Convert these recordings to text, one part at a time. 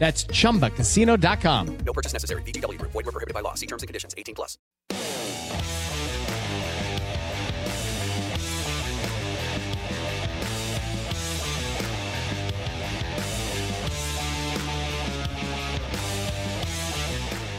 That's ChumbaCasino.com. No purchase necessary. VGW. Void were prohibited by law. See terms and conditions. 18 plus.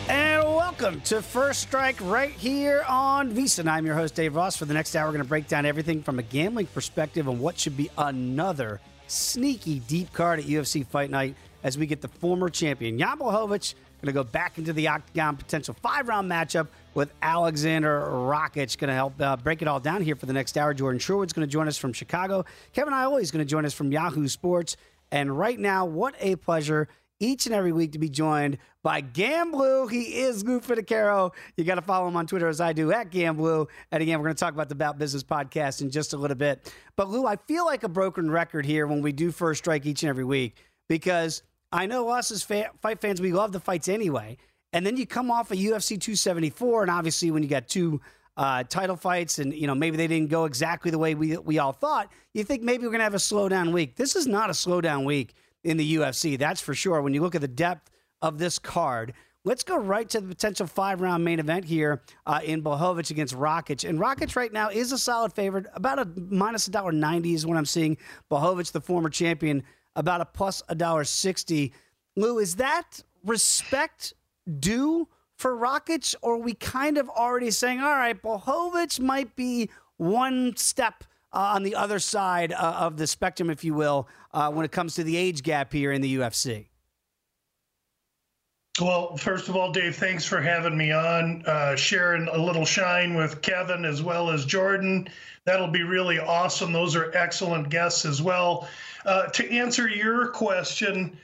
And welcome to First Strike right here on VSiN. I'm your host, Dave Ross. For the next hour, we're going to break down everything from a gambling perspective on what should be another sneaky deep card at UFC Fight Night as we get the former champion, Jan Blachowicz, going to go back into the octagon potential five round matchup with Alexander Rakic. Going to help uh, break it all down here for the next hour. Jordan Sherwood's going to join us from Chicago. Kevin Iole is going to join us from Yahoo Sports. And right now, what a pleasure each and every week to be joined by GambLou. He is Lou Finocchiaro. You got to follow him on Twitter as I do at GambLou. And again, we're going to talk about the About Business podcast in just a little bit. But Lou, I feel like a broken record here when we do First Strike each and every week because I know us as fa- fight fans, we love the fights anyway. And then you come off a UFC 274, and obviously when you got two uh, title fights, and you know maybe they didn't go exactly the way we we all thought, you think maybe we're gonna have a slowdown week. This is not a slowdown week in the UFC, that's for sure. When you look at the depth of this card. Let's go right to the potential five round main event here uh, in Blachowicz against Rakic. And Rakic right now is a solid favorite, about a minus a dollar ninety is what I'm seeing. Blachowicz, the former champion, about a plus a dollar sixty. Lou, is that respect due for Rakic, or we kind of already saying, all right, Blachowicz might be one step uh, on the other side uh, of the spectrum, if you will, uh, when it comes to the age gap here in the UFC? Well, first of all, Dave, thanks for having me on, uh, sharing a little shine with Kevin as well as Jordan. That'll be really awesome. Those are excellent guests as well. Uh, to answer your question,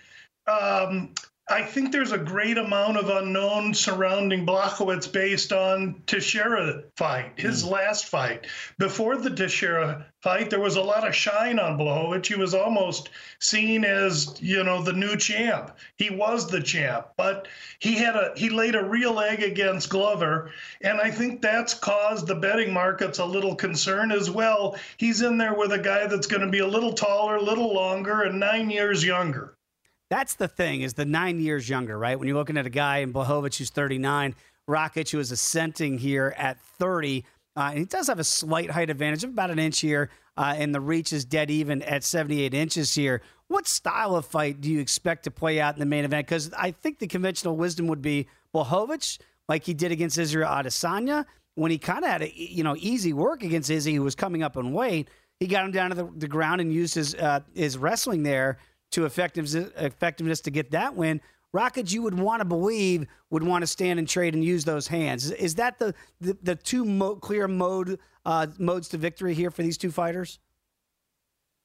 um, I think there's a great amount of unknown surrounding Blachowicz based on Teixeira fight, his mm. last fight. Before the Teixeira fight, there was a lot of shine on Blachowicz. He was almost seen as, you know, the new champ. He was the champ, but he had a he laid a real egg against Glover, and I think that's caused the betting markets a little concern as well. He's in there with a guy that's going to be a little taller, a little longer, and nine years younger. That's the thing is the nine years younger, right? When you're looking at a guy in Blachowicz who's 39, Rakic who is ascending here at 30. Uh, and he does have a slight height advantage of about an inch here, uh, and the reach is dead even at 78 inches here. What style of fight do you expect to play out in the main event? Because I think the conventional wisdom would be Blachowicz, like he did against Israel Adesanya, when he kind of had a, you know easy work against Izzy, who was coming up in weight. He got him down to the, the ground and used his uh, his wrestling there to effectiveness, effectiveness to get that win. Rakic, you would want to believe, would want to stand and trade and use those hands. Is, is that the, the, the two mo- clear mode uh, modes to victory here for these two fighters?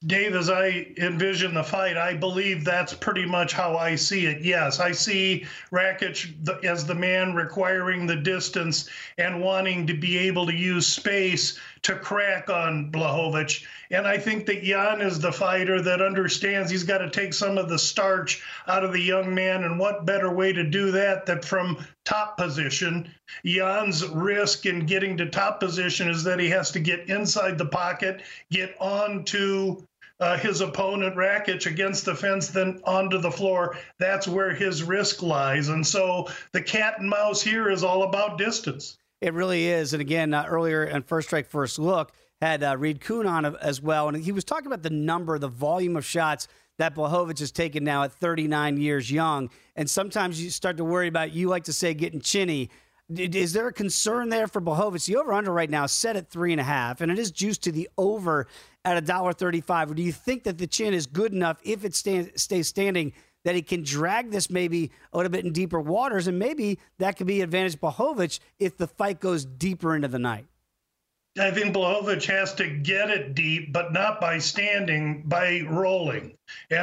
Dave, as I envision the fight, I believe that's pretty much how I see it. Yes, I see Rakic as the man requiring the distance and wanting to be able to use space to crack on Blachowicz. And I think that Jan is the fighter that understands he's got to take some of the starch out of the young man. And what better way to do that than from top position? Jan's risk in getting to top position is that he has to get inside the pocket, get onto uh, his opponent Rakic against the fence, then onto the floor. That's where his risk lies. And so the cat and mouse here is all about distance. It really is. And again, uh, earlier in First Strike First Look, had uh, Reed Kuhn on as well. And he was talking about the number, the volume of shots that Blachowicz has taken now at 39 years young. And sometimes you start to worry about, you like to say, getting chinny. Is there a concern there for Blachowicz? The over under right now set at three and a half, and it is juiced to the over at a dollar thirty-five. Do you think that the chin is good enough if it stays standing that he can drag this maybe a little bit in deeper waters, and maybe that could be advantage Blachowicz if the fight goes deeper into the night? I think Blachowicz has to get it deep, but not by standing, by rolling,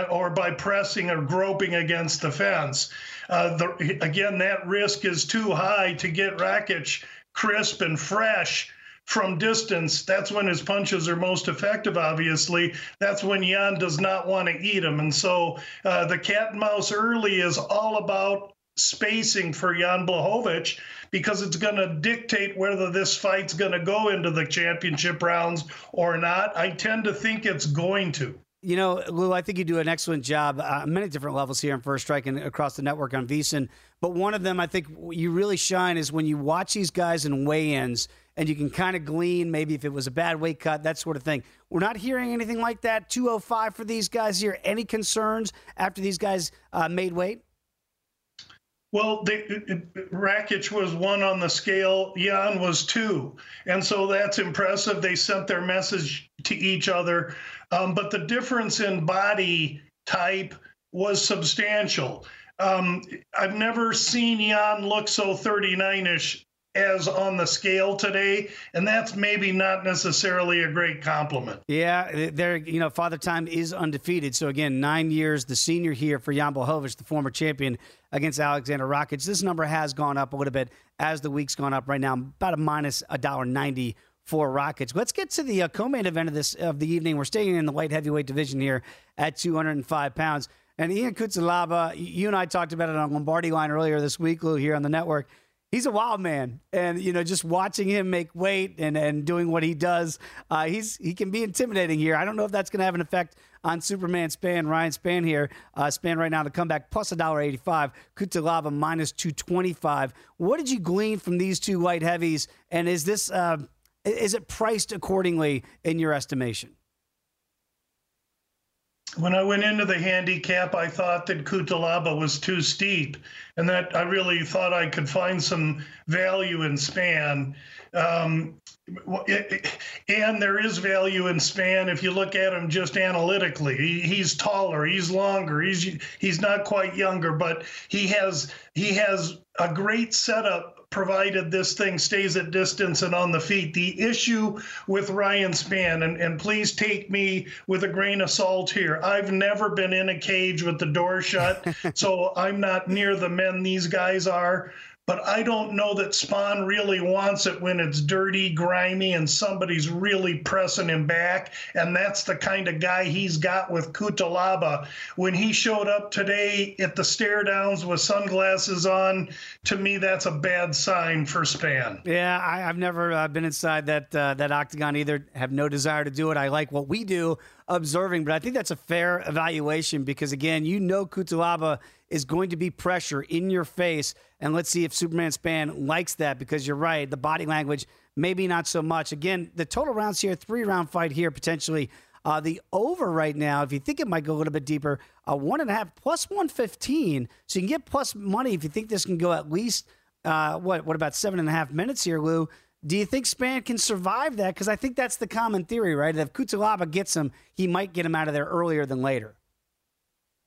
or by pressing or groping against the fence. Uh, the, again, that risk is too high to get Rakic crisp and fresh from distance, that's when his punches are most effective, obviously. That's when Jan does not want to eat him. And so uh, the cat and mouse early is all about spacing for Jan Blachowicz because it's going to dictate whether this fight's going to go into the championship rounds or not. I tend to think it's going to. You know, Lou, I think you do an excellent job uh, many different levels here in First Strike and across the network on VSiN. But one of them I think you really shine is when you watch these guys in weigh ins and you can kind of glean maybe if it was a bad weight cut, that sort of thing. We're not hearing anything like that. 205 for these guys here. Any concerns after these guys uh, made weight? Well, they, Rakic was one on the scale, Jan was two. And so that's impressive. They sent their message to each other. Um, but the difference in body type was substantial. Um, I've never seen Jan look so 39 ish as on the scale today, and that's maybe not necessarily a great compliment. Yeah, there. You know, Father Time is undefeated. So again, nine years, the senior here for Jan Blachowicz, the former champion against Alexander Rakic. This number has gone up a little bit as the week's gone up. Right now, about a minus a dollar ninety for Rakic. Let's get to the uh, co-main event of this of the evening. We're staying in the light heavyweight division here at 205 pounds. And Ian Cutelaba, you and I talked about it on Lombardi line earlier this week, Lou, here on the network he's a wild man, and you know, just watching him make weight and and doing what he does, uh, he's he can be intimidating here. I don't know if that's going to have an effect on Superman Spann, Ryan Spann here. Uh, Spann right now to come back plus a dollar eighty five. Cutelaba minus two twenty five. What did you glean from these two light heavies, and is this uh, is it priced accordingly in your estimation? When I went into the handicap, I thought that Cutelaba was too steep, and that I really thought I could find some value in Spann. Um, and there is value in Spann if you look at him just analytically. he's taller, he's longer, he's he's not quite younger, but he has he has a great setup provided this thing stays at distance and on the feet. The issue with Ryan Spann, and, and please take me with a grain of salt here. I've never been in a cage with the door shut, so I'm not near the men these guys are but I don't know that Spann really wants it when it's dirty, grimy, and somebody's really pressing him back. And that's the kind of guy he's got with Cutelaba. When he showed up today at the stare downs with sunglasses on, to me, that's a bad sign for Spann. Yeah, I, have never uh, been inside that uh, that octagon either. Have no desire to do it. I like what we do observing, but I think that's a fair evaluation because again, you know Cutelaba is going to be pressure in your face, and let's see if Superman Spann likes that because you're right, the body language maybe not so much. Again, the total rounds here, three round fight here potentially. Uh, the over right now, if you think it might go a little bit deeper, uh, one and a half plus one fifteen, so you can get plus money if you think this can go at least uh, what what about seven and a half minutes here, Lou? Do you think Spann can survive that? Because I think that's the common theory, right? If Cutelaba gets him, he might get him out of there earlier than later.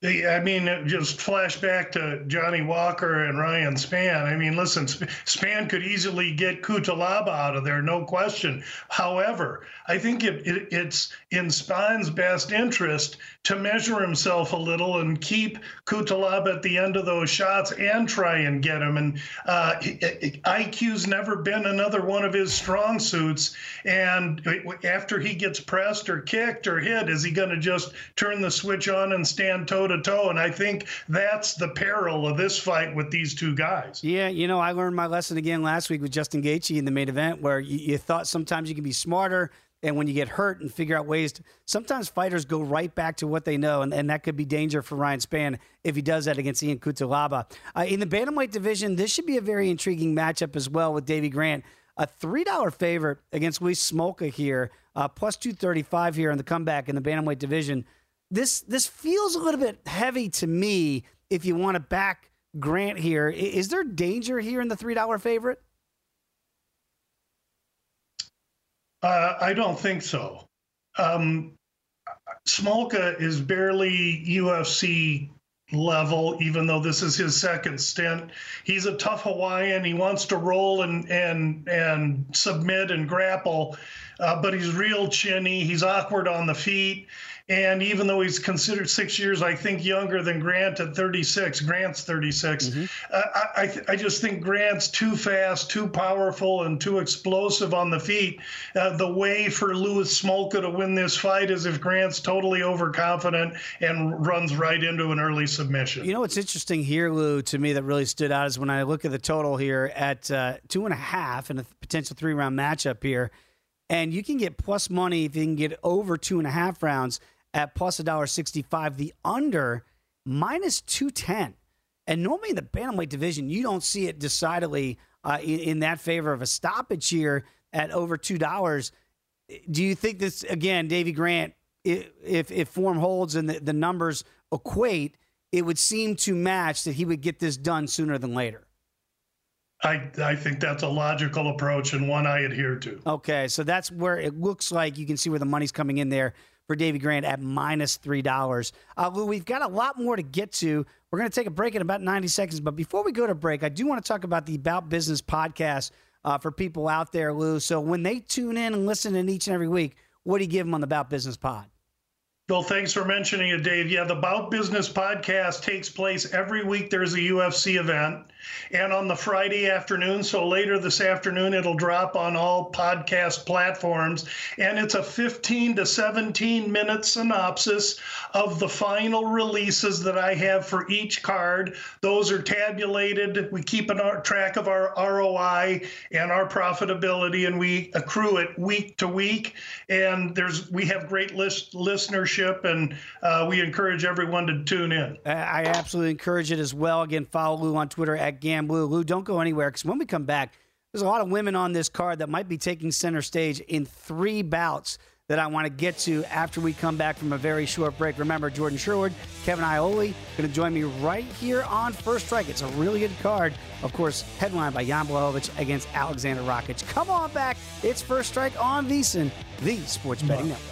I mean, just flash back to Johnny Walker and Ryan Spann. I mean, listen, Spann could easily get Cutelaba out of there, no question. However, I think it, it, it's in Spann's best interest to measure himself a little and keep Cutelaba at the end of those shots and try and get him. And uh, IQ's never been another one of his strong suits. And after he gets pressed or kicked or hit, is he going to just turn the switch on and stand toe to toe. And I think that's the peril of this fight with these two guys. Yeah, you know, I learned my lesson again last week with Justin Gaethje in the main event, where you, you thought sometimes you can be smarter. And when you get hurt and figure out ways, to, sometimes fighters go right back to what they know, and, and that could be danger for Ryan Spann if he does that against Ian Cutelaba. Uh, in the bantamweight division, this should be a very intriguing matchup as well with Davy Grant, a three dollar favorite against Louis Smolka here, uh, plus two thirty five here in the comeback in the bantamweight division this this feels a little bit heavy to me. If you want to back Grant here, is there danger here in the three dollar favorite? Uh, I don't think so. Um, Smolka is barely UFC level, even though this is his second stint. He's a tough Hawaiian. He wants to roll and and and submit and grapple, uh, but he's real chinny. He's awkward on the feet. And even though he's considered six years, I think younger than Grant at 36, Grant's 36. Mm-hmm. Uh, I, I, I, just think Grant's too fast, too powerful, and too explosive on the feet. Uh, the way for Louis Smolka to win this fight is if Grant's totally overconfident and runs right into an early submission. You know what's interesting here, Lou, to me that really stood out is when I look at the total here at uh, two and a half in a potential three round matchup here. And you can get plus money if you can get over two and a half rounds at plus a dollar sixty-five. The under minus two ten. And normally in the bantamweight division, you don't see it decidedly uh, in, in, that favor of a stoppage here at over two dollars. Do you think this again, Davy Grant? If if form holds and the, the numbers equate, it would seem to match that he would get this done sooner than later. I, I think that's a logical approach and one I adhere to. Okay, so that's where it looks like you can see where the money's coming in there for Davy Grant at minus $3. Uh, Lou, we've got a lot more to get to. We're going to take a break in about 90 seconds. But before we go to break, I do want to talk about the About Business podcast uh, for people out there, Lou. So when they tune in and listen in each and every week, what do you give them on the About Business pod? Well, thanks for mentioning it, Dave. Yeah, the About Business podcast takes place every week. There's a UFC event. And on the Friday afternoon, so later this afternoon, it'll drop on all podcast platforms. And it's a 15 to 17 minute synopsis of the final releases that I have for each card. Those are tabulated. We keep a track of our ROI and our profitability, and we accrue it week to week. And there's we have great list listenership and uh, we encourage everyone to tune in. I absolutely encourage it as well. Again, follow Lou on Twitter at GambLou. Lou, don't go anywhere because when we come back, there's a lot of women on this card that might be taking center stage in three bouts that I want to get to after we come back from a very short break. Remember, Jordan Sherwood, Kevin Iole, going to join me right here on First Strike. It's a really good card. Of course, headlined by Jan Blachowicz against Alexander Rakic. Come on back. It's First Strike on VSiN, the Sports Betting Network.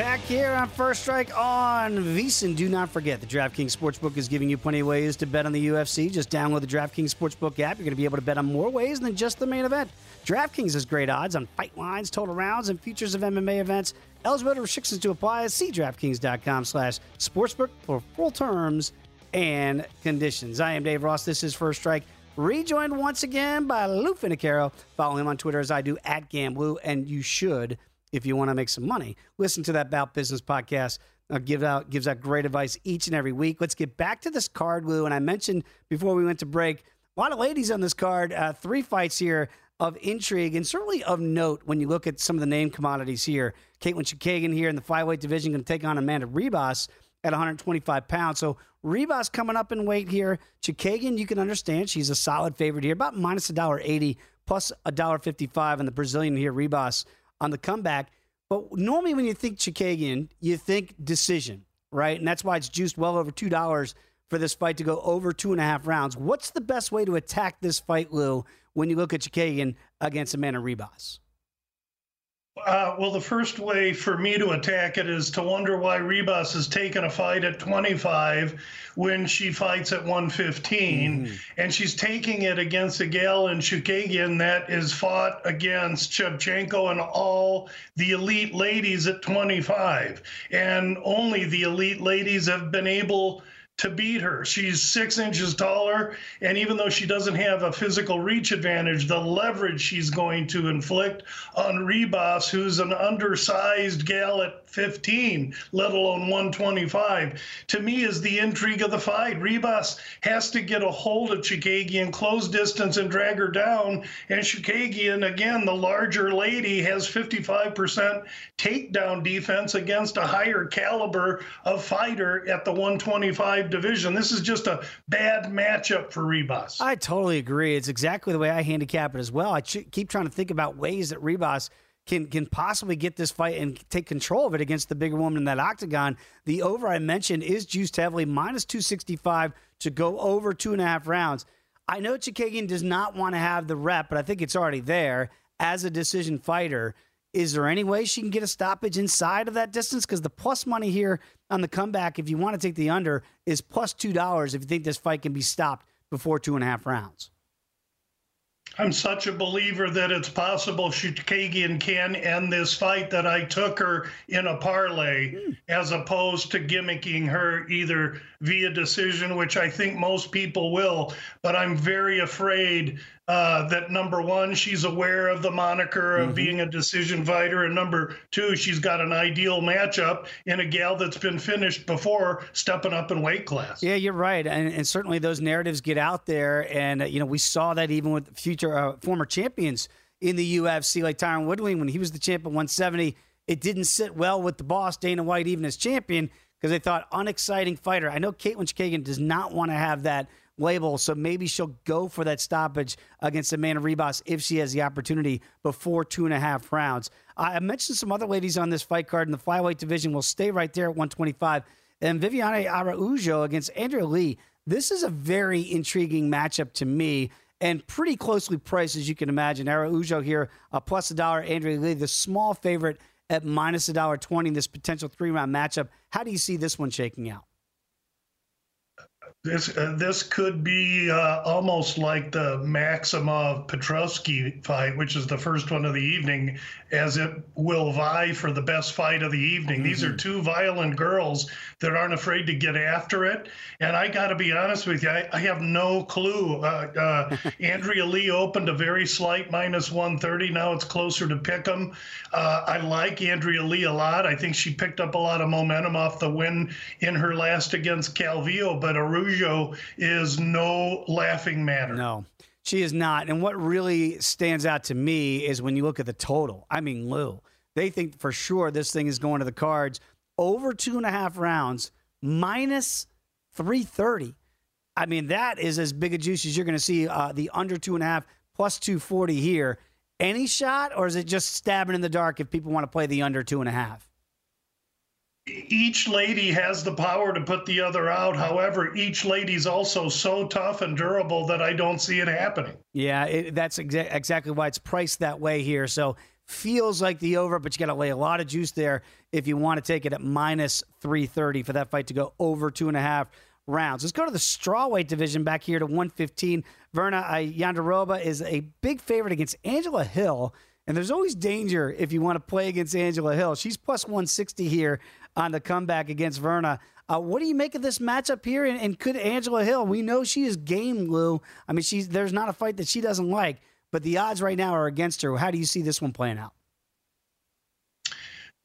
Back here on First Strike on VSiN. Do not forget the DraftKings Sportsbook is giving you plenty of ways to bet on the UFC. Just download the DraftKings Sportsbook app. You're going to be able to bet on more ways than just the main event. DraftKings has great odds on fight lines, total rounds, and futures of MMA events. Eligibility restrictions to apply. See DraftKings.com slash sportsbook for full terms and conditions. I am Dave Ross. This is First Strike. Rejoined once again by Lou Finocchiaro. Follow him on Twitter as I do at GambLou, and you should if you want to make some money. Listen to that Bout Business podcast. Uh, give out gives out great advice each and every week. Let's get back to this card, Lou. And I mentioned before we went to break A lot of ladies on this card. Uh, three fights here of intrigue and certainly of note when you look at some of the name commodities here. Katlyn Chookagian here in the flyweight division going to take on Amanda Ribas at 125 pounds. So Ribas coming up in weight here. Chookagian, you can understand she's a solid favorite here, about minus a dollar eighty plus a dollar fifty-five, and the Brazilian here Ribas on the comeback. But normally when you think Chookagian, you think decision, right? And that's why it's juiced well over two dollars for this fight to go over two and a half rounds. What's the best way to attack this fight, Lou, when you look at Chookagian against Amanda Ribas? Uh, well, the first way for me to attack it is to wonder why Ribas has taken a fight at 25 when she fights at 115, mm-hmm. and she's taking it against a gal in Chookagian that is fought against Shevchenko and all the elite ladies at 25, and only the elite ladies have been able to beat her. She's six inches taller, and even though she doesn't have a physical reach advantage, the leverage she's going to inflict on Ribas, who's an undersized gal at 15, let alone 125, to me is the intrigue of the fight. Ribas has to get a hold of Chookagian, close distance, and drag her down. And Chookagian, again, the larger lady, has 55% takedown defense against a higher caliber of fighter at the 125 division. This is just a bad matchup for Ribas. I totally agree. It's exactly the way I handicap it as well. I keep trying to think about ways that Ribas can can possibly get this fight and take control of it against the bigger woman in that octagon. The over I mentioned is juiced heavily, minus 265 to go over two and a half rounds. I know Chookagian does not want to have the rep, but I think it's already there as a decision fighter. Is there any way she can get a stoppage inside of that distance? Because the plus money here on the comeback, if you want to take the under, is plus $2 if you think this fight can be stopped before two and a half rounds. I'm such a believer that it's possible Chookagian can end this fight that I took her in a parlay mm. as opposed to gimmicking her either via decision, which I think most people will. But I'm very afraid uh, that number one, she's aware of the moniker of mm-hmm. being a decision fighter, and number two, she's got an ideal matchup in a gal that's been finished before stepping up in weight class. Yeah, you're right, and, and certainly those narratives get out there, and uh, you know we saw that even with future uh, former champions in the UFC, like Tyron Woodley when he was the champ at 170. It didn't sit well with the boss Dana White, even as champion, because they thought unexciting fighter. I know Katlyn Chookagian does not want to have that label. So maybe she'll go for that stoppage against Amanda Ribas if she has the opportunity before two and a half rounds. I mentioned some other ladies on this fight card in the flyweight division. We'll stay right there at 125. And Viviane Araujo against Andrea Lee. This is a very intriguing matchup to me and pretty closely priced, as you can imagine. Araujo here, a plus a dollar. Andrea Lee, the small favorite at minus a dollar 20 this potential three round matchup. How do you see this one shaking out? This uh, this could be uh, almost like the Maximov Petroski fight, which is the first one of the evening, as it will vie for the best fight of the evening. Mm-hmm. These are mm-hmm. two violent girls that aren't afraid to get after it. And I got to be honest with you, I, I have no clue. Uh, uh Andrea Lee opened a very slight minus 130. Now it's closer to pick 'em. Uh, I like Andrea Lee a lot. I think she picked up a lot of momentum off the win in her last against Calvillo, but Araujo is no laughing matter. No. She is not. And what really stands out to me is when you look at the total. I mean, Lou, they think for sure this thing is going to the cards over two and a half rounds, minus 330. I mean, that is as big a juice as you're going to see uh, the under two and a half plus 240 here. Any shot, or is it just stabbing in the dark if people want to play the under two and a half? Each lady has the power to put the other out. However, each lady's also so tough and durable that I don't see it happening. Yeah, it, that's exa- exactly why it's priced that way here. So feels like the over, but you got to lay a lot of juice there if you want to take it at minus 330 for that fight to go over two and a half rounds. Let's go to the strawweight division back here to 115. Virna uh, Jandiroba is a big favorite against Angela Hill. And there's always danger if you want to play against Angela Hill. She's plus 160 here on the comeback against Virna. Uh, what do you make of this matchup here? And, and, could Angela Hill? We know she is game, Lou. I mean, she's there's not a fight that she doesn't like, but the odds right now are against her. How do you see this one playing out?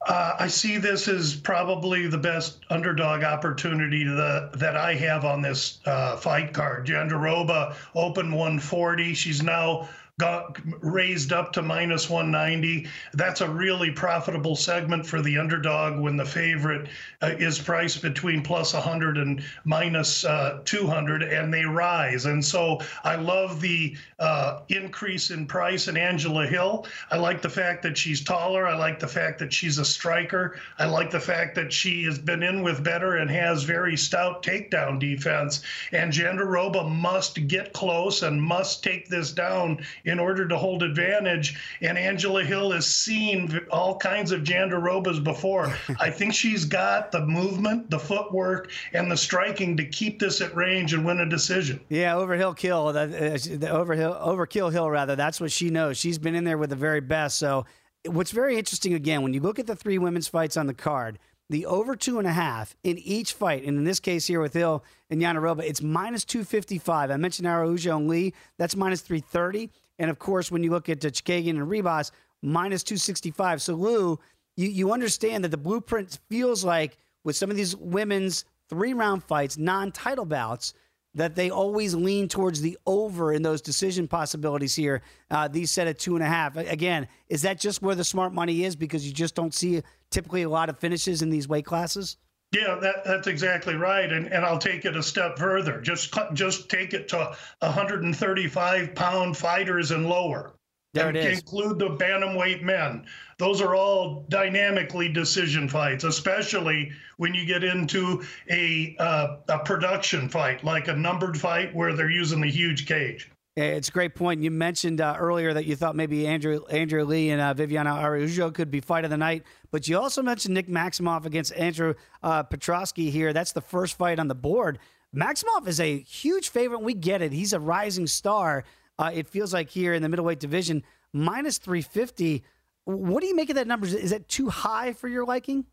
Uh, I see this as probably the best underdog opportunity the, that I have on this uh, fight card. Jandiroba open 140. She's now got raised up to minus 190. That's a really profitable segment for the underdog when the favorite uh, is priced between plus 100 and minus, uh, 200, and they rise. And so I love the uh, increase in price in Angela Hill. I like the fact that she's taller. I like the fact that she's a striker. I like the fact that she has been in with better and has very stout takedown defense. And Jandiroba must get close and must take this down in order to hold advantage. And Angela Hill has seen all kinds of Jandirobas before. I think she's got the movement, the footwork, and the striking to keep this at range and win a decision. Yeah, overhill kill, the, uh, the overhill, overkill hill rather. That's what she knows. She's been in there with the very best. So, what's very interesting again when you look at the three women's fights on the card, the over two and a half in each fight, and in this case here with Hill and Jandiroba, it's minus 255. I mentioned Araujo and Lee, that's minus 330. And of course, when you look at Chookagian and Ribas, minus 265. So, Lou, you, you understand that the blueprint feels like with some of these women's three round fights, non title bouts, that they always lean towards the over in those decision possibilities here. Uh, these set at two and a half. Again, is that just where the smart money is because you just don't see typically a lot of finishes in these weight classes? Yeah, that, that's exactly right, and and I'll take it a step further. Just just take it to 135 pound fighters and lower. There it is. Include the bantamweight men. Those are all dynamically decision fights, especially when you get into a uh, a production fight like a numbered fight where they're using the huge cage. It's a great point. You mentioned uh, earlier that you thought maybe Andrew Andrew Lee and uh, Viviana Araujo could be fight of the night, but you also mentioned Nick Maximov against Andrew uh, Petroski here. That's the first fight on the board. Maximov is a huge favorite. We get it. He's a rising star. Uh, it feels like here in the middleweight division, minus 350. What do you make of that number? Is that too high for your liking?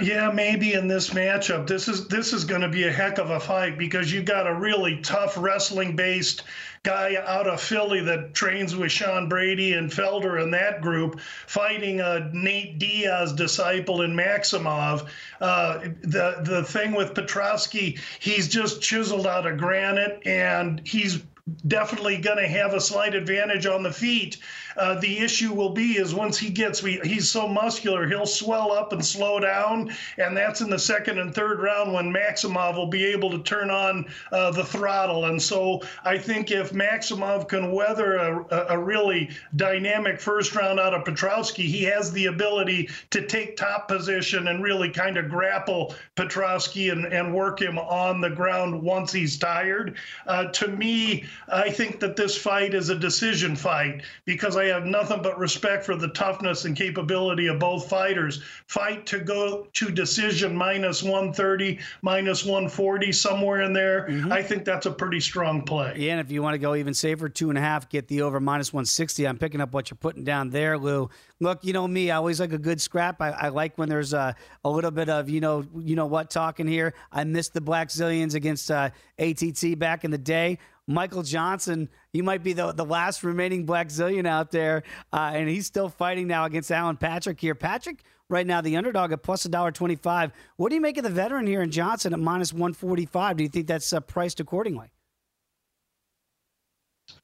Yeah, maybe in this matchup, this is this is going to be a heck of a fight because you got a really tough wrestling based guy out of Philly that trains with Sean Brady and Felder and that group fighting a Nate Diaz disciple in Maximov. Uh, the the thing with Petroski, he's just chiseled out of granite and he's definitely going to have a slight advantage on the feet. Uh, the issue will be is once he gets, we, he's so muscular, he'll swell up and slow down, and that's in the second and third round when Maximov will be able to turn on uh, the throttle. And so I think if Maximov can weather a, a really dynamic first round out of Petroski, he has the ability to take top position and really kind of grapple Petroski and, and work him on the ground once he's tired. Uh, to me, I think that this fight is a decision fight because I have nothing but respect for the toughness and capability of both fighters. Fight to go to decision minus 130, minus 140, somewhere in there. Mm-hmm. I think that's a pretty strong play. Yeah, and if you want to go even safer, two and a half, get the over minus 160. I'm picking up what you're putting down there, Lou. Look, you know me, I always like a good scrap. I, I like when there's a, a little bit of, you know, you know what talking here. I missed the Blackzilians against uh, ATT back in the day. Michael Johnson, he might be the, the last remaining Blackzilian out there, uh, and he's still fighting now against Alan Patrick here. Patrick, right now, the underdog at plus a dollar twenty-five. What do you make of the veteran here in Johnson at minus one forty-five? Do you think that's uh, priced accordingly?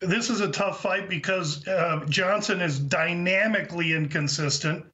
This is a tough fight because uh, Johnson is dynamically inconsistent.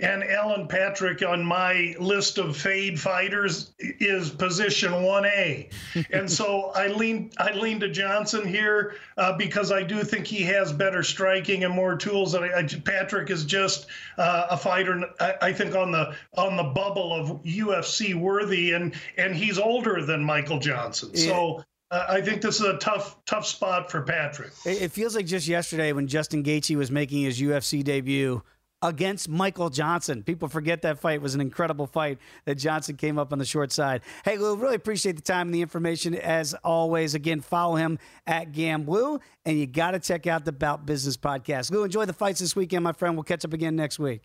And Alan Patrick on my list of fade fighters is position 1A. and so I lean I lean to Johnson here uh, because I do think he has better striking and more tools. I, I, Patrick is just uh, a fighter I, I, think on the on the bubble of UFC worthy and and he's older than Michael Johnson. Yeah. So uh, I think this is a tough, tough spot for Patrick. It feels like just yesterday when Justin Gaethje was making his UFC debut against Michael Johnson. People forget that fight was an incredible fight that Johnson came up on the short side. Hey, Lou, really appreciate the time and the information as always. Again, follow him at GambLou, and you got to check out the Bout Business podcast. Lou, enjoy the fights this weekend, my friend. We'll catch up again next week.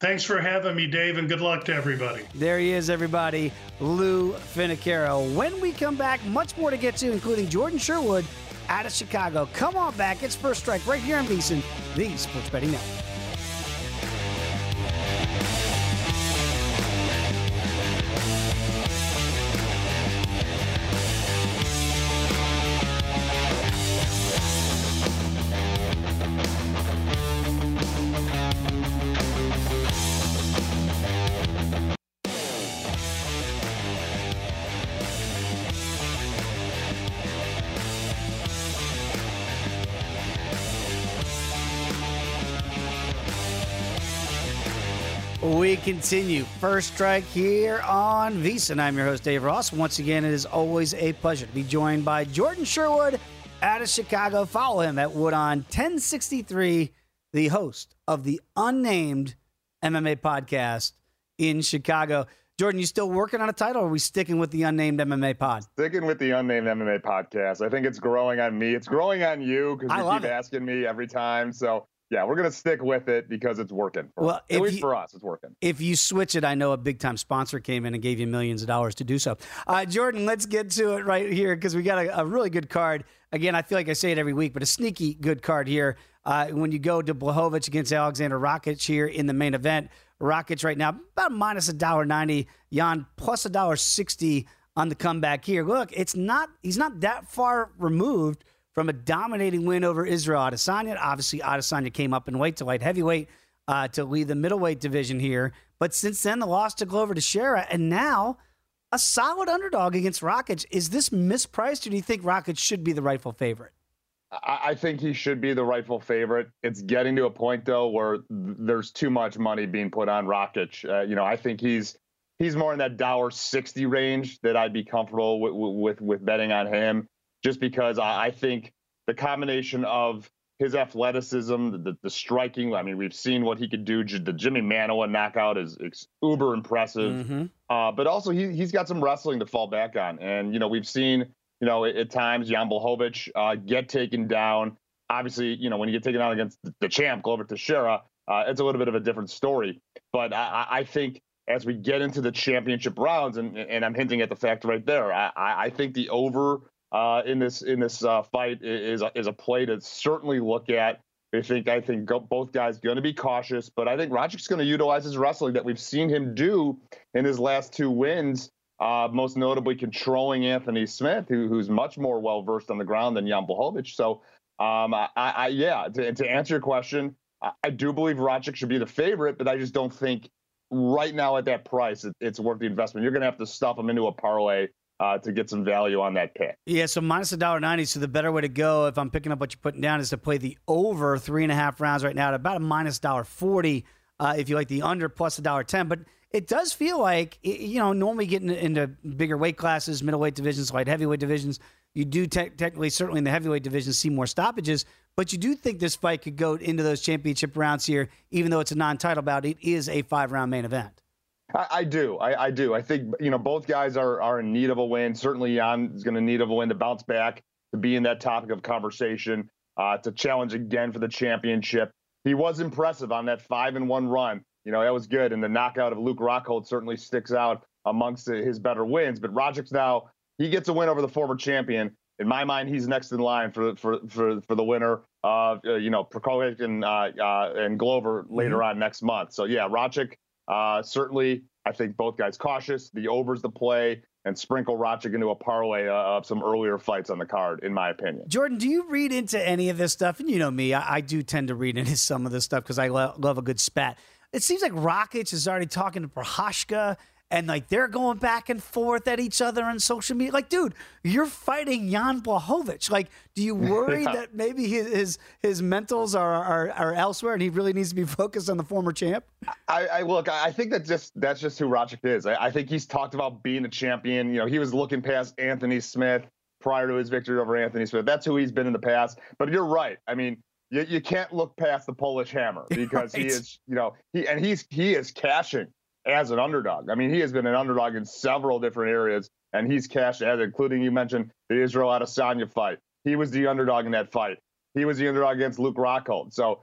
Thanks for having me, Dave, and good luck to everybody. There he is, everybody. Lou Finocchiaro. When we come back, much more to get to, including Jordan Sherwood out of Chicago. Come on back. It's First Strike right here on VSiN, the Sports Betting Network. Continue. First strike here on VSiN. And I'm your host, Dave Ross. Once again, it is always a pleasure to be joined by Jordan Sherwood out of Chicago. Follow him at Wood on 1063, the host of the unnamed MMA podcast in Chicago. Jordan, you still working on a title or are we sticking with the unnamed MMA pod? Sticking with the unnamed MMA podcast. I think it's growing on me. It's growing on you because you keep it. asking me every time. So yeah, we're gonna stick with it because it's working. For Well, at least you- for us, it's working. If you switch it, I know a big time sponsor came in and gave you millions of dollars to do so. Uh, Jordan, let's get to it right here because we got a, a really good card. Again, I feel like I say it every week, but a sneaky good card here. Uh, when you go to Blachowicz against Alexander Rakic here in the main event, Rakic right now about minus a dollar ninety, Jan plus a dollar sixty on the comeback here. Look, it's not he's not that far removed from a dominating win over Israel Adesanya. Obviously, Adesanya came up in weight to light heavyweight uh, to lead the middleweight division here. But since then, the loss to Glover Teixeira, and now a solid underdog against Rakic. Is this mispriced, or do you think Rakic should be the rightful favorite? I, think he should be the rightful favorite. It's getting to a point though where th- there's too much money being put on Rakic. Uh, you know, I think he's he's more in that dollar sixty range that I'd be comfortable with with, with betting on him, just because I, I think the combination of his athleticism, the, the striking. I mean, we've seen what he could do. The Jimmy Manuwa knockout is, is uber impressive. Mhm. Uh, but also he he's got some wrestling to fall back on, and you know we've seen you know at, at times Jan Blachowicz uh, get taken down. Obviously, you know when you get taken down against the, champ Glover Teixeira, uh, it's a little bit of a different story. But I, I- think as we get into the championship rounds, and and I'm hinting at the fact right there, I, I I think the over uh, in this in this uh, fight is is a play to certainly look at. I think I think both guys going to be cautious, but I think Rakic's going to utilize his wrestling that we've seen him do in his last two wins. Uh, most notably, controlling Anthony Smith, who, who's much more well versed on the ground than Jan Blachowicz. So, um, I, I yeah, to, to answer your question, I, I do believe Rajic should be the favorite, but I just don't think right now at that price it, it's worth the investment. You're going to have to stuff him into a parlay uh, to get some value on that pick. Yeah, so minus a dollar ninety. So the better way to go, if I'm picking up what you're putting down, is to play the over three and a half rounds right now at about a minus dollar forty. Uh, if you like the under plus a dollar ten, but it does feel like you know normally getting into bigger weight classes, middleweight divisions, light heavyweight divisions, you do te- technically certainly in the heavyweight division see more stoppages. But you do think this fight could go into those championship rounds here, even though it's a non-title bout. It is a five round main event. I, I do. I, I do. I think you know both guys are are in need of a win. Certainly, Jan is going to need of a win to bounce back, to be in that topic of conversation, uh, to challenge again for the championship. He was impressive on that five and one run. You know that was good, and the knockout of Luke Rockhold certainly sticks out amongst his better wins. But Rakic's now he gets a win over the former champion. In my mind, he's next in line for for for, for the winner of uh, you know Prochazka and uh, uh, and Glover later on next month. So yeah, Rajic uh, certainly, I think both guys cautious. The overs the play and sprinkle Rakic into a parlay uh, of some earlier fights on the card, in my opinion. Jordan, do you read into any of this stuff? And you know me, I, I do tend to read into some of this stuff because I lo- love a good spat. It seems like Rakic is already talking to Prochazka and like they're going back and forth at each other on social media. Like, dude, you're fighting Jan Blachowicz. Like, do you worry that maybe his his, his mentals are, are are elsewhere and he really needs to be focused on the former champ? I, I look. I think that just that's just who Rakic is. I, I think he's talked about being a champion. You know, he was looking past Anthony Smith prior to his victory over Anthony Smith. That's who he's been in the past. But you're right. I mean, you, you can't look past the Polish Hammer because he is. You know, he and he's he is cashing as an underdog. I mean, he has been an underdog in several different areas, and he's cashed as, including you mentioned the Israel Adesanya fight. He was the underdog in that fight. He was the underdog against Luke Rockhold. So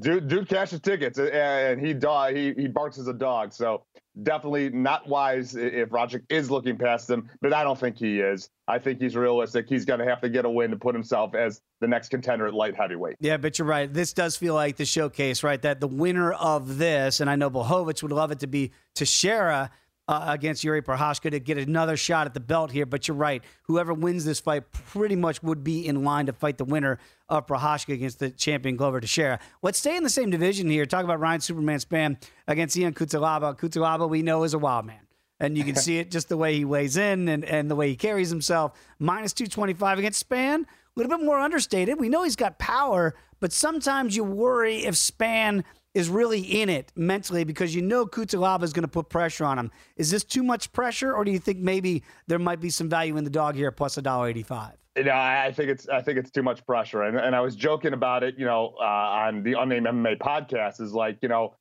dude, dude cashes tickets, and he dog he he barks as a dog. So definitely not wise if Rakic is looking past him, but I don't think he is. I think he's realistic. He's going to have to get a win to put himself as the next contender at light heavyweight. Yeah, but you're right. This does feel like the showcase, right? That the winner of this, and I know Blachowicz would love it to be Teixeira. Uh, against Yuri Prochazka to get another shot at the belt here. But you're right. Whoever wins this fight pretty much would be in line to fight the winner of Prochazka against the champion Glover Teixeira. Let's stay in the same division here. Talk about Ryan Superman Spann against Ion Cutelaba. Cutelaba, we know, is a wild man. And you can see it just the way he weighs in and, and the way he carries himself. Minus 225 against Spann. A little bit more understated. We know he's got power, but sometimes you worry if Spann is really in it mentally because you know Cutelaba is going to put pressure on him. Is this too much pressure, or do you think maybe there might be some value in the dog here plus a dollar eighty-five? No, I think it's I think it's too much pressure, and and I was joking about it, you know, uh, on the unnamed MMA podcast. Is like, you know,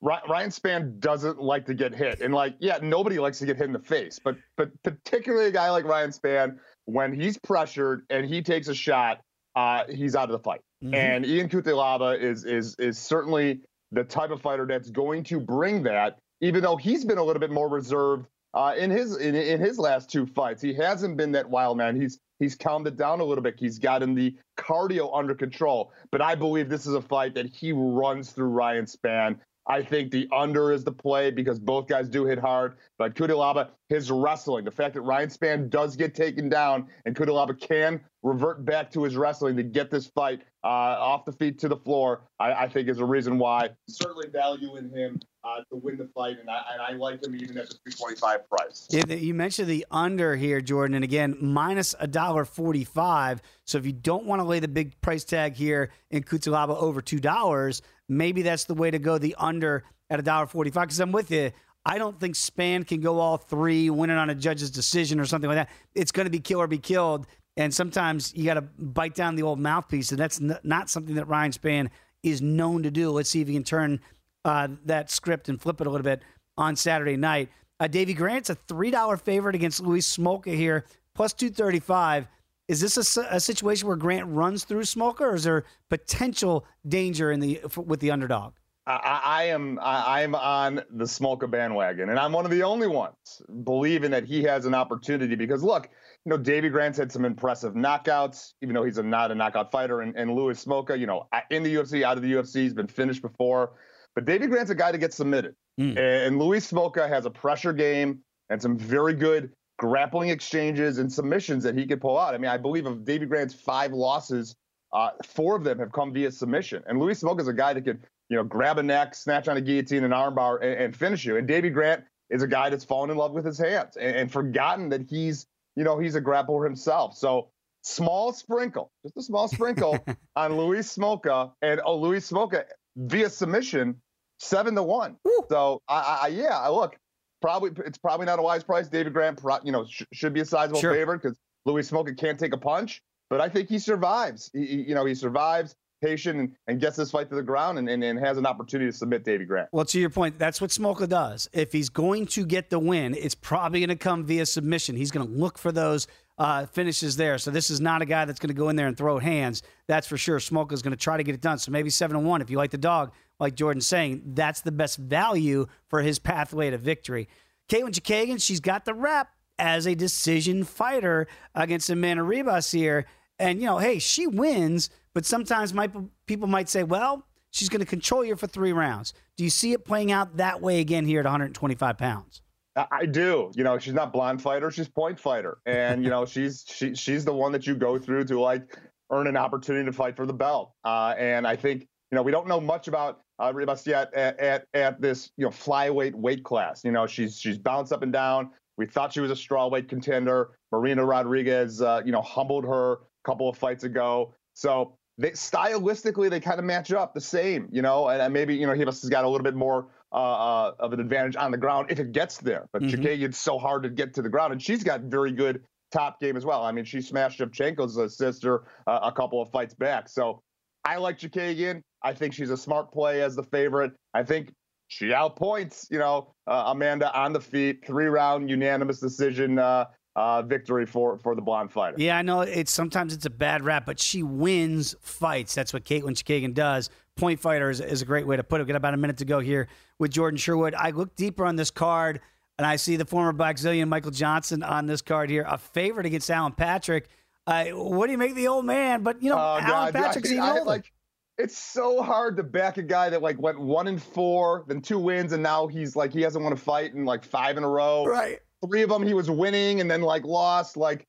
Ryan Spann doesn't like to get hit, and like, yeah, nobody likes to get hit in the face, but but particularly a guy like Ryan Spann, when he's pressured and he takes a shot, uh, he's out of the fight. Mm-hmm. And Ian Cutelaba is is is certainly the type of fighter that's going to bring that, even though he's been a little bit more reserved uh, in his in, in his last two fights. He hasn't been that wild man. He's he's calmed it down a little bit. He's gotten the cardio under control. But I believe this is a fight that he runs through Ryan Spann. I think the under is the play because both guys do hit hard. But Cutelaba, his wrestling, the fact that Ryan Spann does get taken down and Cutelaba can revert back to his wrestling to get this fight uh, off the feet to the floor, I, I, think is a reason why. Certainly value in him uh, to win the fight, and I, and I like him even at the 325 price. Yeah, you mentioned the under here, Jordan, and again, minus a dollar forty-five. So if you don't want to lay the big price tag here in Cutelaba over $2, maybe that's the way to go, the under at a dollar forty-five. Because I'm with you. I don't think Spann can go all three, win it on a judge's decision or something like that. It's going to be kill or be killed. And sometimes you got to bite down the old mouthpiece, and that's n- not something that Ryan Spann is known to do. Let's see if he can turn uh, that script and flip it a little bit on Saturday night. Uh, Davey Grant's a three dollar favorite against Louis Smolka here, plus two thirty five. Is this a, a, situation where Grant runs through Smolka, or is there potential danger in the with the underdog? I, I am I, am on the Smolka bandwagon, and I'm one of the only ones believing that he has an opportunity. Because look, you know, Davey Grant's had some impressive knockouts, even though he's a, not a knockout fighter. And, and Louis Smolka, you know, in the UFC, out of the UFC, he's been finished before. But Davey Grant's a guy to get submitted. Mm. And Louis Smolka has a pressure game and some very good grappling exchanges and submissions that he could pull out. I mean, I believe of Davey Grant's five losses, uh, four of them have come via submission. And Louis Smolka is a guy that could, you know, grab a neck, snatch on a guillotine, an armbar, and, and finish you. And Davey Grant is a guy that's fallen in love with his hands and, and forgotten that he's you know, he's a grappler himself. So small sprinkle, just a small sprinkle on Louis Smolka and oh, Louis Smolka via submission, seven to one. Woo. So I, I, yeah, I look, probably it's probably not a wise price. David Grant, you know, sh- should be a sizable sure. favorite because Louis Smolka can't take a punch, but I think he survives. He, he, you know, he survives patient and, and gets this fight to the ground and, and, and, has an opportunity to submit Davey Grant. Well, to your point, that's what Smolka does. If he's going to get the win, it's probably going to come via submission. He's going to look for those uh, finishes there. So this is not a guy that's going to go in there and throw hands. That's for sure. Smolka is going to try to get it done. So maybe seven and one if you like the dog, like Jordan's saying. That's the best value for his pathway to victory. Katlyn Chookagian, she's got the rep as a decision fighter against Amanda Ribas here. And, you know, hey, she wins but sometimes my, people might say, well, she's going to control you for three rounds. Do you see it playing out that way again here at 125 pounds? I do. You know, she's not blonde fighter; she's point fighter, and you know, she's she, she's the one that you go through to like earn an opportunity to fight for the belt. Uh, and I think you know we don't know much about uh, yet at, at at this you know flyweight weight class. You know, she's she's bounced up and down. We thought she was a strawweight contender. Marina Rodriguez, uh, you know, humbled her couple of fights ago. So they stylistically they kind of match up the same, you know, and, maybe you know Ribas has got a little bit more uh, uh, of an advantage on the ground if it gets there. But mm so hard to get to the ground, and she's got very good top game as well. I mean, she smashed Shevchenko's sister uh, a couple of fights back. So I like Chookagian. I think she's a smart play as the favorite. I think she outpoints, you know, uh, Amanda on the feet, three round unanimous decision uh, uh, victory for for the blonde fighter. Yeah, I know it's sometimes it's a bad rap, but she wins fights. That's what Katlyn Chookagian does. Point fighter is, is a great way to put it. We've got about a minute to go here with Jordan Sherwood. I look deeper on this card, and I see the former Blackzilian Michael Johnson on this card here, a favorite against Alan Patrick. Uh, what do you make the old man? But you know, oh, Alan God, Patrick's I, even older. Like, it's so hard to back a guy that like went one and four, then two wins, and now he's like he hasn't won a fight in like five in a row. Right. Three of them he was winning and then like lost. Like,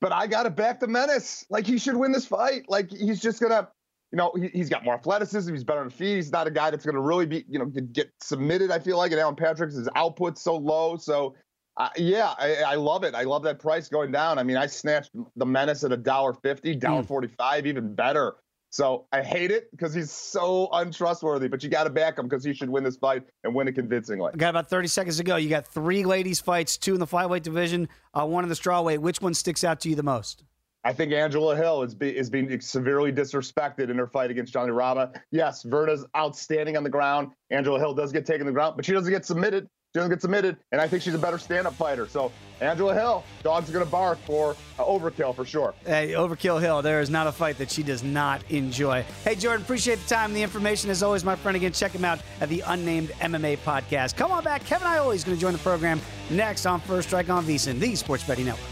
but I got to back the menace. Like he should win this fight. Like he's just gonna, you know, he, has got more athleticism. He's better on feet. He's not a guy that's gonna really be, you know, get submitted. I feel like, and Alan Patrick's his output's so low. So uh, yeah, I, I, love it. I love that price going down. I mean, I snatched the menace at a dollar fifty, dollar forty-five, even better. So I hate it because he's so untrustworthy, but you got to back him because he should win this fight and win it convincingly. got about 30 seconds to go. You got three ladies' fights, two in the flyweight division, uh, one in the strawweight. Which one sticks out to you the most? I think Angela Hill is, be, is being severely disrespected in her fight against Jandiroba. Yes, Virna's outstanding on the ground. Angela Hill does get taken to the ground, but she doesn't get submitted. She doesn't get submitted, and I think she's a better stand-up fighter. So Angela Hill, dogs are to bark for uh, overkill for sure. Hey, Overkill Hill, there is not a fight that she does not enjoy. Hey, Jordan, appreciate the time the information. As always, my friend, again, check him out at the Unnamed MMA Podcast. Come on back. Kevin is going to join the program next on First Strike on VSiN, the Sports Betting Network.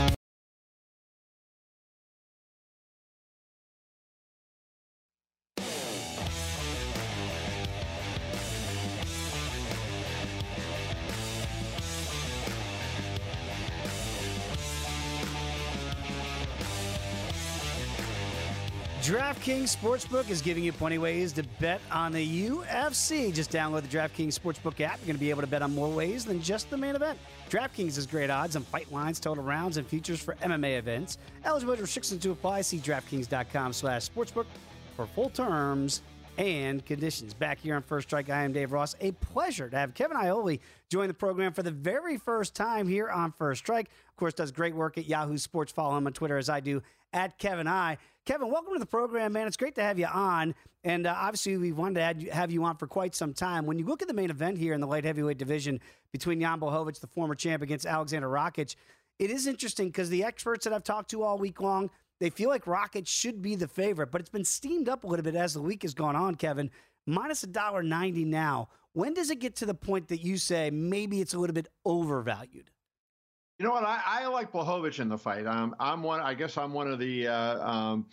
DraftKings Sportsbook is giving you plenty ways to bet on the UFC. Just download the DraftKings Sportsbook app. You're going to be able to bet on more ways than just the main event. DraftKings has great odds on fight lines, total rounds, and features for MMA events. Eligibility restrictions to apply. See DraftKings.com slash sportsbook for full terms and conditions. Back here on First Strike, I am Dave Ross. A pleasure to have Kevin Iole join the program for the very first time here on First Strike. Of course, does great work at Yahoo Sports. Follow him on Twitter as I do at Kevin I. Kevin, welcome to the program, man. It's great to have you on. And uh, obviously, we wanted to add, have you on for quite some time. When you look at the main event here in the light heavyweight division between Jan Blachowicz, the former champ, against Alexander Rakic, it is interesting because the experts that I've talked to all week long, they feel like Rakic should be the favorite, but it's been steamed up a little bit as the week has gone on, Kevin. Minus a dollar ninety now. When does it get to the point that you say maybe it's a little bit overvalued? You know what? I, I like Blachowicz in the fight. Um, I'm one. I guess I'm one of the uh, um,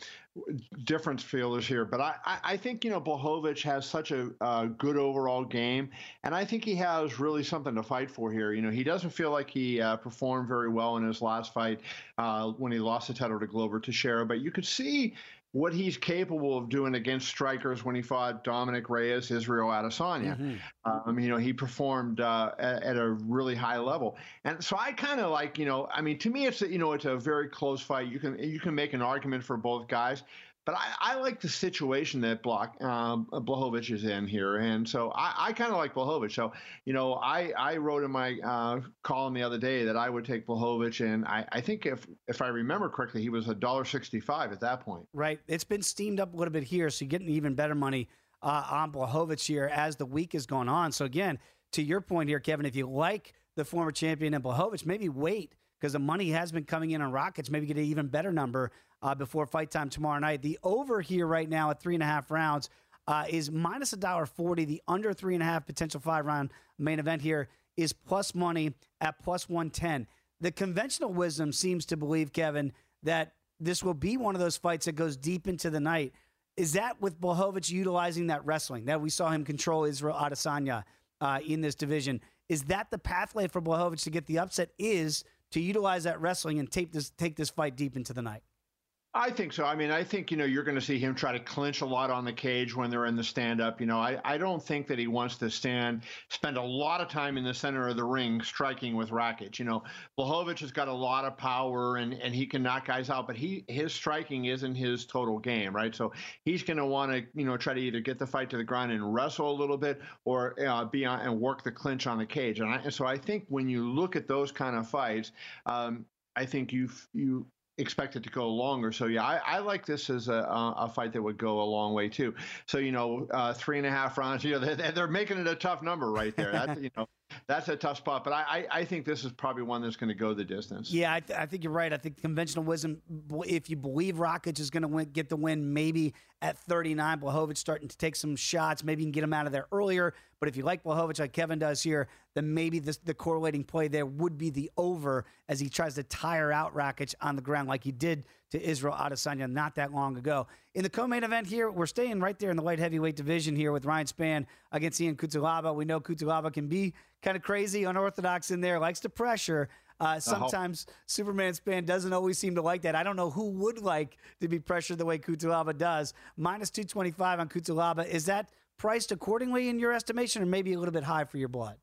difference fielders here, but I, I, think you know Blachowicz has such a uh, good overall game, and I think he has really something to fight for here. You know, he doesn't feel like he uh, performed very well in his last fight uh, when he lost the title to Glover Teixeira, but you could see what he's capable of doing against strikers when he fought Dominic Reyes, Israel Adesanya. Um, you know, he performed uh, at, at a really high level, and so I kind of like, you know, I mean, to me, it's a, you know, it's a very close fight. You can you can make an argument for both guys, but I, I like the situation that Block um, Blachowicz is in here, and so I, I kind of like Blachowicz. So you know, I I wrote in my uh, column the other day that I would take Blachowicz, and I, I think if if I remember correctly, he was a dollar sixty five at that point. Right. It's been steamed up a little bit here, so you're getting even better money uh, on Blachowicz here as the week is going on. So again, to your point here, Kevin, if you like the former champion and Blachowicz, maybe wait because the money has been coming in on Rakic. Maybe get an even better number uh, before fight time tomorrow night. The over here right now at three and a half rounds uh, is minus a dollar forty. The under three and a half potential five round main event here is plus money at plus one ten. The conventional wisdom seems to believe, Kevin, that this will be one of those fights that goes deep into the night. Is that with Blachowicz utilizing that wrestling that we saw him control Israel Adesanya uh, in this division? Is that the pathway for Blachowicz to get the upset? Is to utilize that wrestling and take this take this fight deep into the night? I think so. I mean, I think, you know, you're going to see him try to clinch a lot on the cage when they're in the stand up. You know, I, I don't think that he wants to stand, spend a lot of time in the center of the ring striking with Rakic. You know, Blachowicz has got a lot of power and, and he can knock guys out, but he his striking isn't his total game, right? So he's going to want to, you know, try to either get the fight to the ground and wrestle a little bit or uh, be on and work the clinch on the cage. And, I, and so I think when you look at those kind of fights, um, I think you you expect it to go longer. So yeah, I, I like this as a, a fight that would go a long way too. So you know, uh, three and a half rounds. You know, they're, they're making it a tough number right there. That's, you know, that's a tough spot. But I, I, I think this is probably one that's going to go the distance. Yeah, I, th- I, think you're right. I think conventional wisdom, if you believe Rakic is going to get the win, maybe at 39, Blachowicz starting to take some shots. Maybe you can get him out of there earlier. But if you like Blachowicz like Kevin does here, then maybe this, the correlating play there would be the over as he tries to tire out Rakic on the ground like he did to Israel Adesanya not that long ago. In the co-main event here, we're staying right there in the light heavyweight division here with Ryan Spann against Ian Cutelaba. We know Cutelaba can be kind of crazy, unorthodox in there, likes to pressure. Uh, sometimes uh-huh. Superman Spann doesn't always seem to like that. I don't know who would like to be pressured the way Cutelaba does. Minus 225 on Cutelaba. Is that priced accordingly in your estimation or maybe a little bit high for your blood?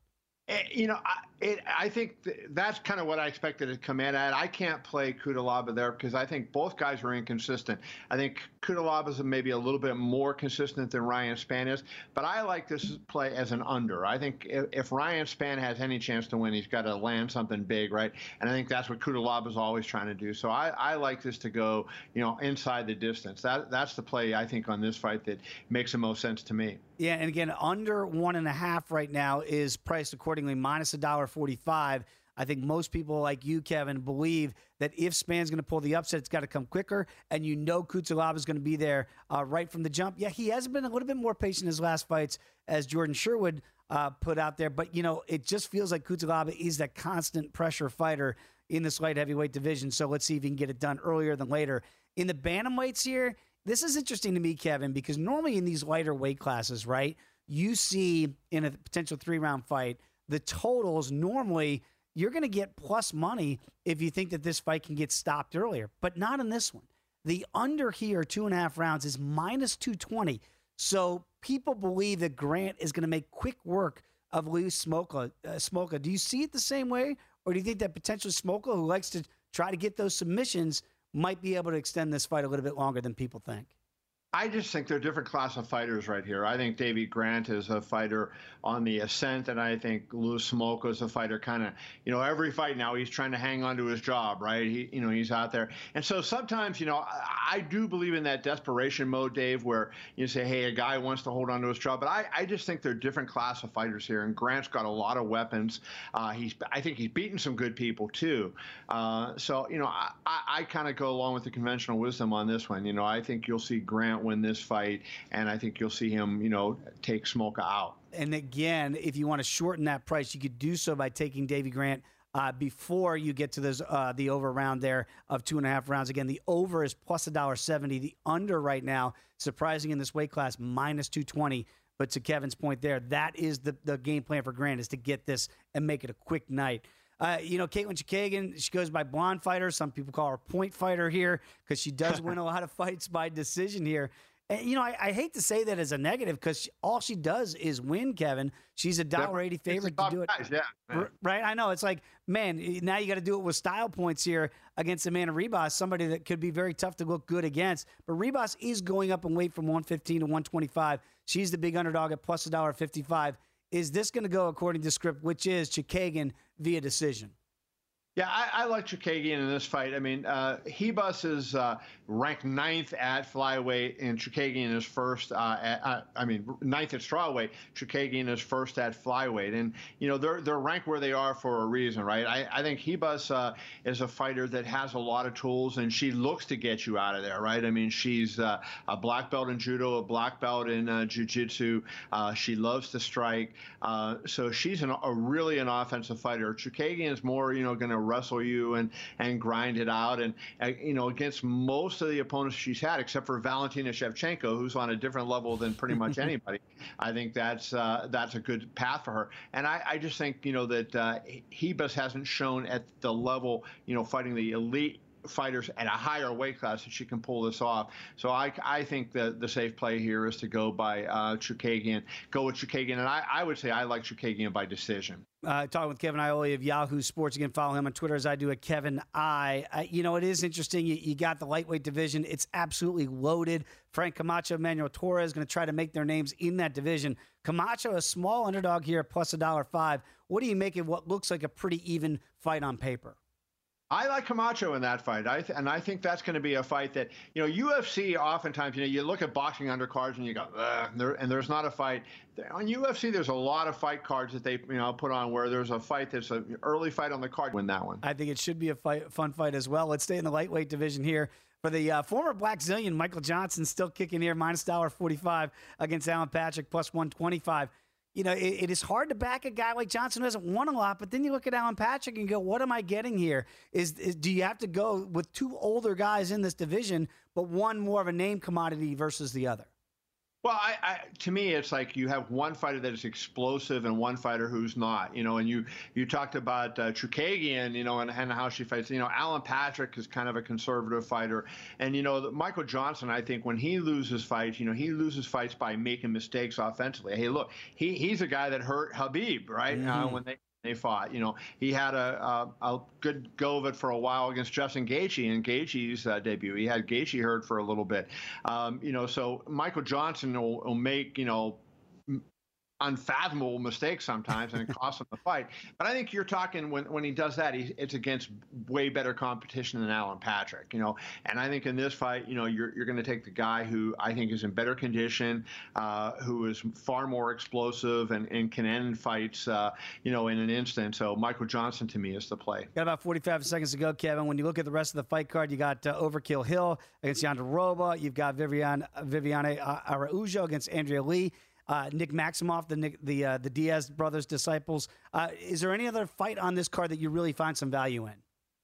Eh, you know, I, it, I think th- that's kind of what I expected to come in at. I can't play Cutelaba there because I think both guys are inconsistent. I think Cutelaba is maybe a little bit more consistent than Ryan Spann is, but I like this play as an under. I think if, if Ryan Spann has any chance to win, he's got to land something big, right? And I think that's what Cutelaba is always trying to do. So I, I like this to go, you know, inside the distance. That that's the play I think on this fight that makes the most sense to me. Yeah, and again, under one and a half right now is priced accordingly, minus a dollar forty-five. I think most people like you, Kevin, believe that if Spann's going to pull the upset, it's got to come quicker, and you know Cutelaba is going to be there uh, right from the jump. Yeah, he has been a little bit more patient in his last fights, as Jordan Sherwood uh, put out there, but you know it just feels like Cutelaba is that constant pressure fighter in this light heavyweight division. So let's see if he can get it done earlier than later. In the bantamweights here, this is interesting to me, Kevin, because normally in these lighter weight classes, right, you see in a potential three round fight, the totals normally you're going to get plus money if you think that this fight can get stopped earlier, but not in this one. The under here, two and a half rounds, is minus 220. So people believe that Grant is going to make quick work of Luis Smolka. Uh, Smolka. Do you see it the same way? Or do you think that potentially Smolka, who likes to try to get those submissions, might be able to extend this fight a little bit longer than people think. I just think they're different class of fighters right here. I think Davey Grant is a fighter on the ascent, and I think Luis Smolka is a fighter kind of, you know, every fight now he's trying to hang on to his job, right? He, you know, he's out there. And so sometimes, you know, I, I do believe in that desperation mode, Dave, where you say, hey, a guy wants to hold on to his job. But I, I just think they're different class of fighters here. And Grant's got a lot of weapons. Uh, he's, I think he's beaten some good people, too. Uh, so, you know, I, I, I kind of go along with the conventional wisdom on this one. You know, I think you'll see Grant win this fight, and I think you'll see him, you know, take Smolka out. And again, if you want to shorten that price, you could do so by taking Davey Grant uh, before you get to those uh, the over round there of two and a half rounds. Again, the over is plus a dollar seventy. The under right now, surprising in this weight class, minus two twenty. But to Kevin's point there, that is the, the game plan for Grant is to get this and make it a quick night. Uh, you know, Katlyn Chookagian, she goes by blonde fighter. Some people call her point fighter here because she does win a lot of fights by decision here. And, you know, I, I, hate to say that as a negative because all she does is win, Kevin. She's a dollar eighty favorite to do it. Yeah, right. I know. It's like, man, now you got to do it with style points here against Amanda Ribas, somebody that could be very tough to look good against. But Ribas is going up in weight from 115 to 125. She's the big underdog at plus a dollar 55. Is this going to go according to script, which is Chookagian via decision? Yeah, I, I like Chookagian in this fight. I mean, uh, Ribas is uh, ranked ninth at flyweight, and Chookagian is first. Uh, at, uh, I mean, ninth at strawweight. Chookagian is first at flyweight, and you know they're they're ranked where they are for a reason, right? I, I think Ribas uh, is a fighter that has a lot of tools, and she looks to get you out of there, right? I mean, she's uh, a black belt in judo, a black belt in uh, jiu-jitsu. she loves to strike, so she's an, a really an offensive fighter. Chookagian is more, you know, going to wrestle you and and grind it out. And uh, you know, against most of the opponents she's had, except for Valentina Shevchenko, who's on a different level than pretty much anybody. I think that's uh, that's a good path for her. And I, I just think you know that uh, Ribas hasn't shown at the level you know fighting the elite fighters at a higher weight class that she can pull this off. So I, I think the the safe play here is to go by uh, Chookagian, go with Chookagian. and I, I would say I like Chookagian by decision uh, talking with Kevin Iole of Yahoo Sports. Again, follow him on Twitter as I do at Kevin I. Uh, you know, it is interesting. You, you, got the lightweight division. It's absolutely loaded. Frank Camacho, Manuel Torres going to try to make their names in that division. Camacho, a small underdog here, plus a dollar five. What do you make of what looks like a pretty even fight on paper? I like Camacho in that fight, I th- and I think that's going to be a fight that you know UFC. Oftentimes, you know, you look at boxing undercards and you go, and, there, and there's not a fight on UFC. There's a lot of fight cards that they you know put on where there's a fight that's an early fight on the card. Win that one. I think it should be a fight, fun fight as well. Let's stay in the lightweight division here. For the uh, former Blackzilian, Michael Johnson still kicking here, minus dollar forty five against Alan Patrick, plus one twenty five you know, it, it is hard to back a guy like Johnson who hasn't won a lot. But then you look at Alan Patrick and go, what am I getting here? Is, is do you have to go with two older guys in this division, but one more of a name commodity versus the other? Well, I, I, to me, it's like you have one fighter that is explosive and one fighter who's not. You know, and you you talked about uh, you know, and, and how she fights. You know, Alan Patrick is kind of a conservative fighter, and you know, Michael Johnson. I think when he loses fights, you know, he loses fights by making mistakes offensively. Hey, look, he he's a guy that hurt Khabib, right? Uh, mm-hmm. Uh, when they they fought. You know, he had a, a, a, good go of it for a while against Justin Gaethje in Gaethje's uh, debut. He had Gaethje hurt for a little bit. Um, you know, so Michael Johnson will, will make you know unfathomable mistakes sometimes and it costs him the fight. But I think you're talking when, when he does that, he, it's against way better competition than Alan Patrick, you know. And I think in this fight, you know, you're, you're going to take the guy who I think is in better condition, uh, who is far more explosive and, and can end fights, uh, you know, in an instant. So Michael Johnson to me is the play. Got about 45 seconds to go, Kevin. When you look at the rest of the fight card, you got uh, Overkill Hill against Jandiroba. You've got Vivian Viviane Araujo against Andrea Lee uh, Nick Maximov, the the uh, the Diaz brothers' disciples. Uh, is there any other fight on this card that you really find some value in?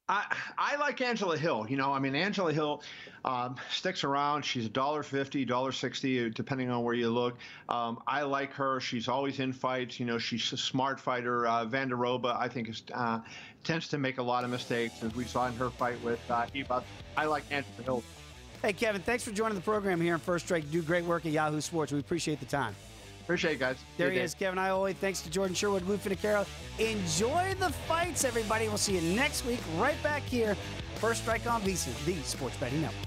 I, I like Angela Hill. You know, I mean, Angela Hill um, sticks around. She's a dollar fifty, dollar sixty, depending on where you look. Um, I like her. She's always in fights. You know, she's a smart fighter. Uh, Jandiroba, I think, is, uh, tends to make a lot of mistakes, as we saw in her fight with uh, Eva. I like Angela Hill. Hey, Kevin, thanks for joining the program here in First Strike. You do great work at Yahoo Sports. We appreciate the time. Appreciate it, guys. There he is, Kevin Iole. Thanks to Jordan Sherwood, Lou Finocchiaro. Enjoy the fights, everybody. We'll see you next week right back here. First Strike on VSiN, the Sports Betting Network.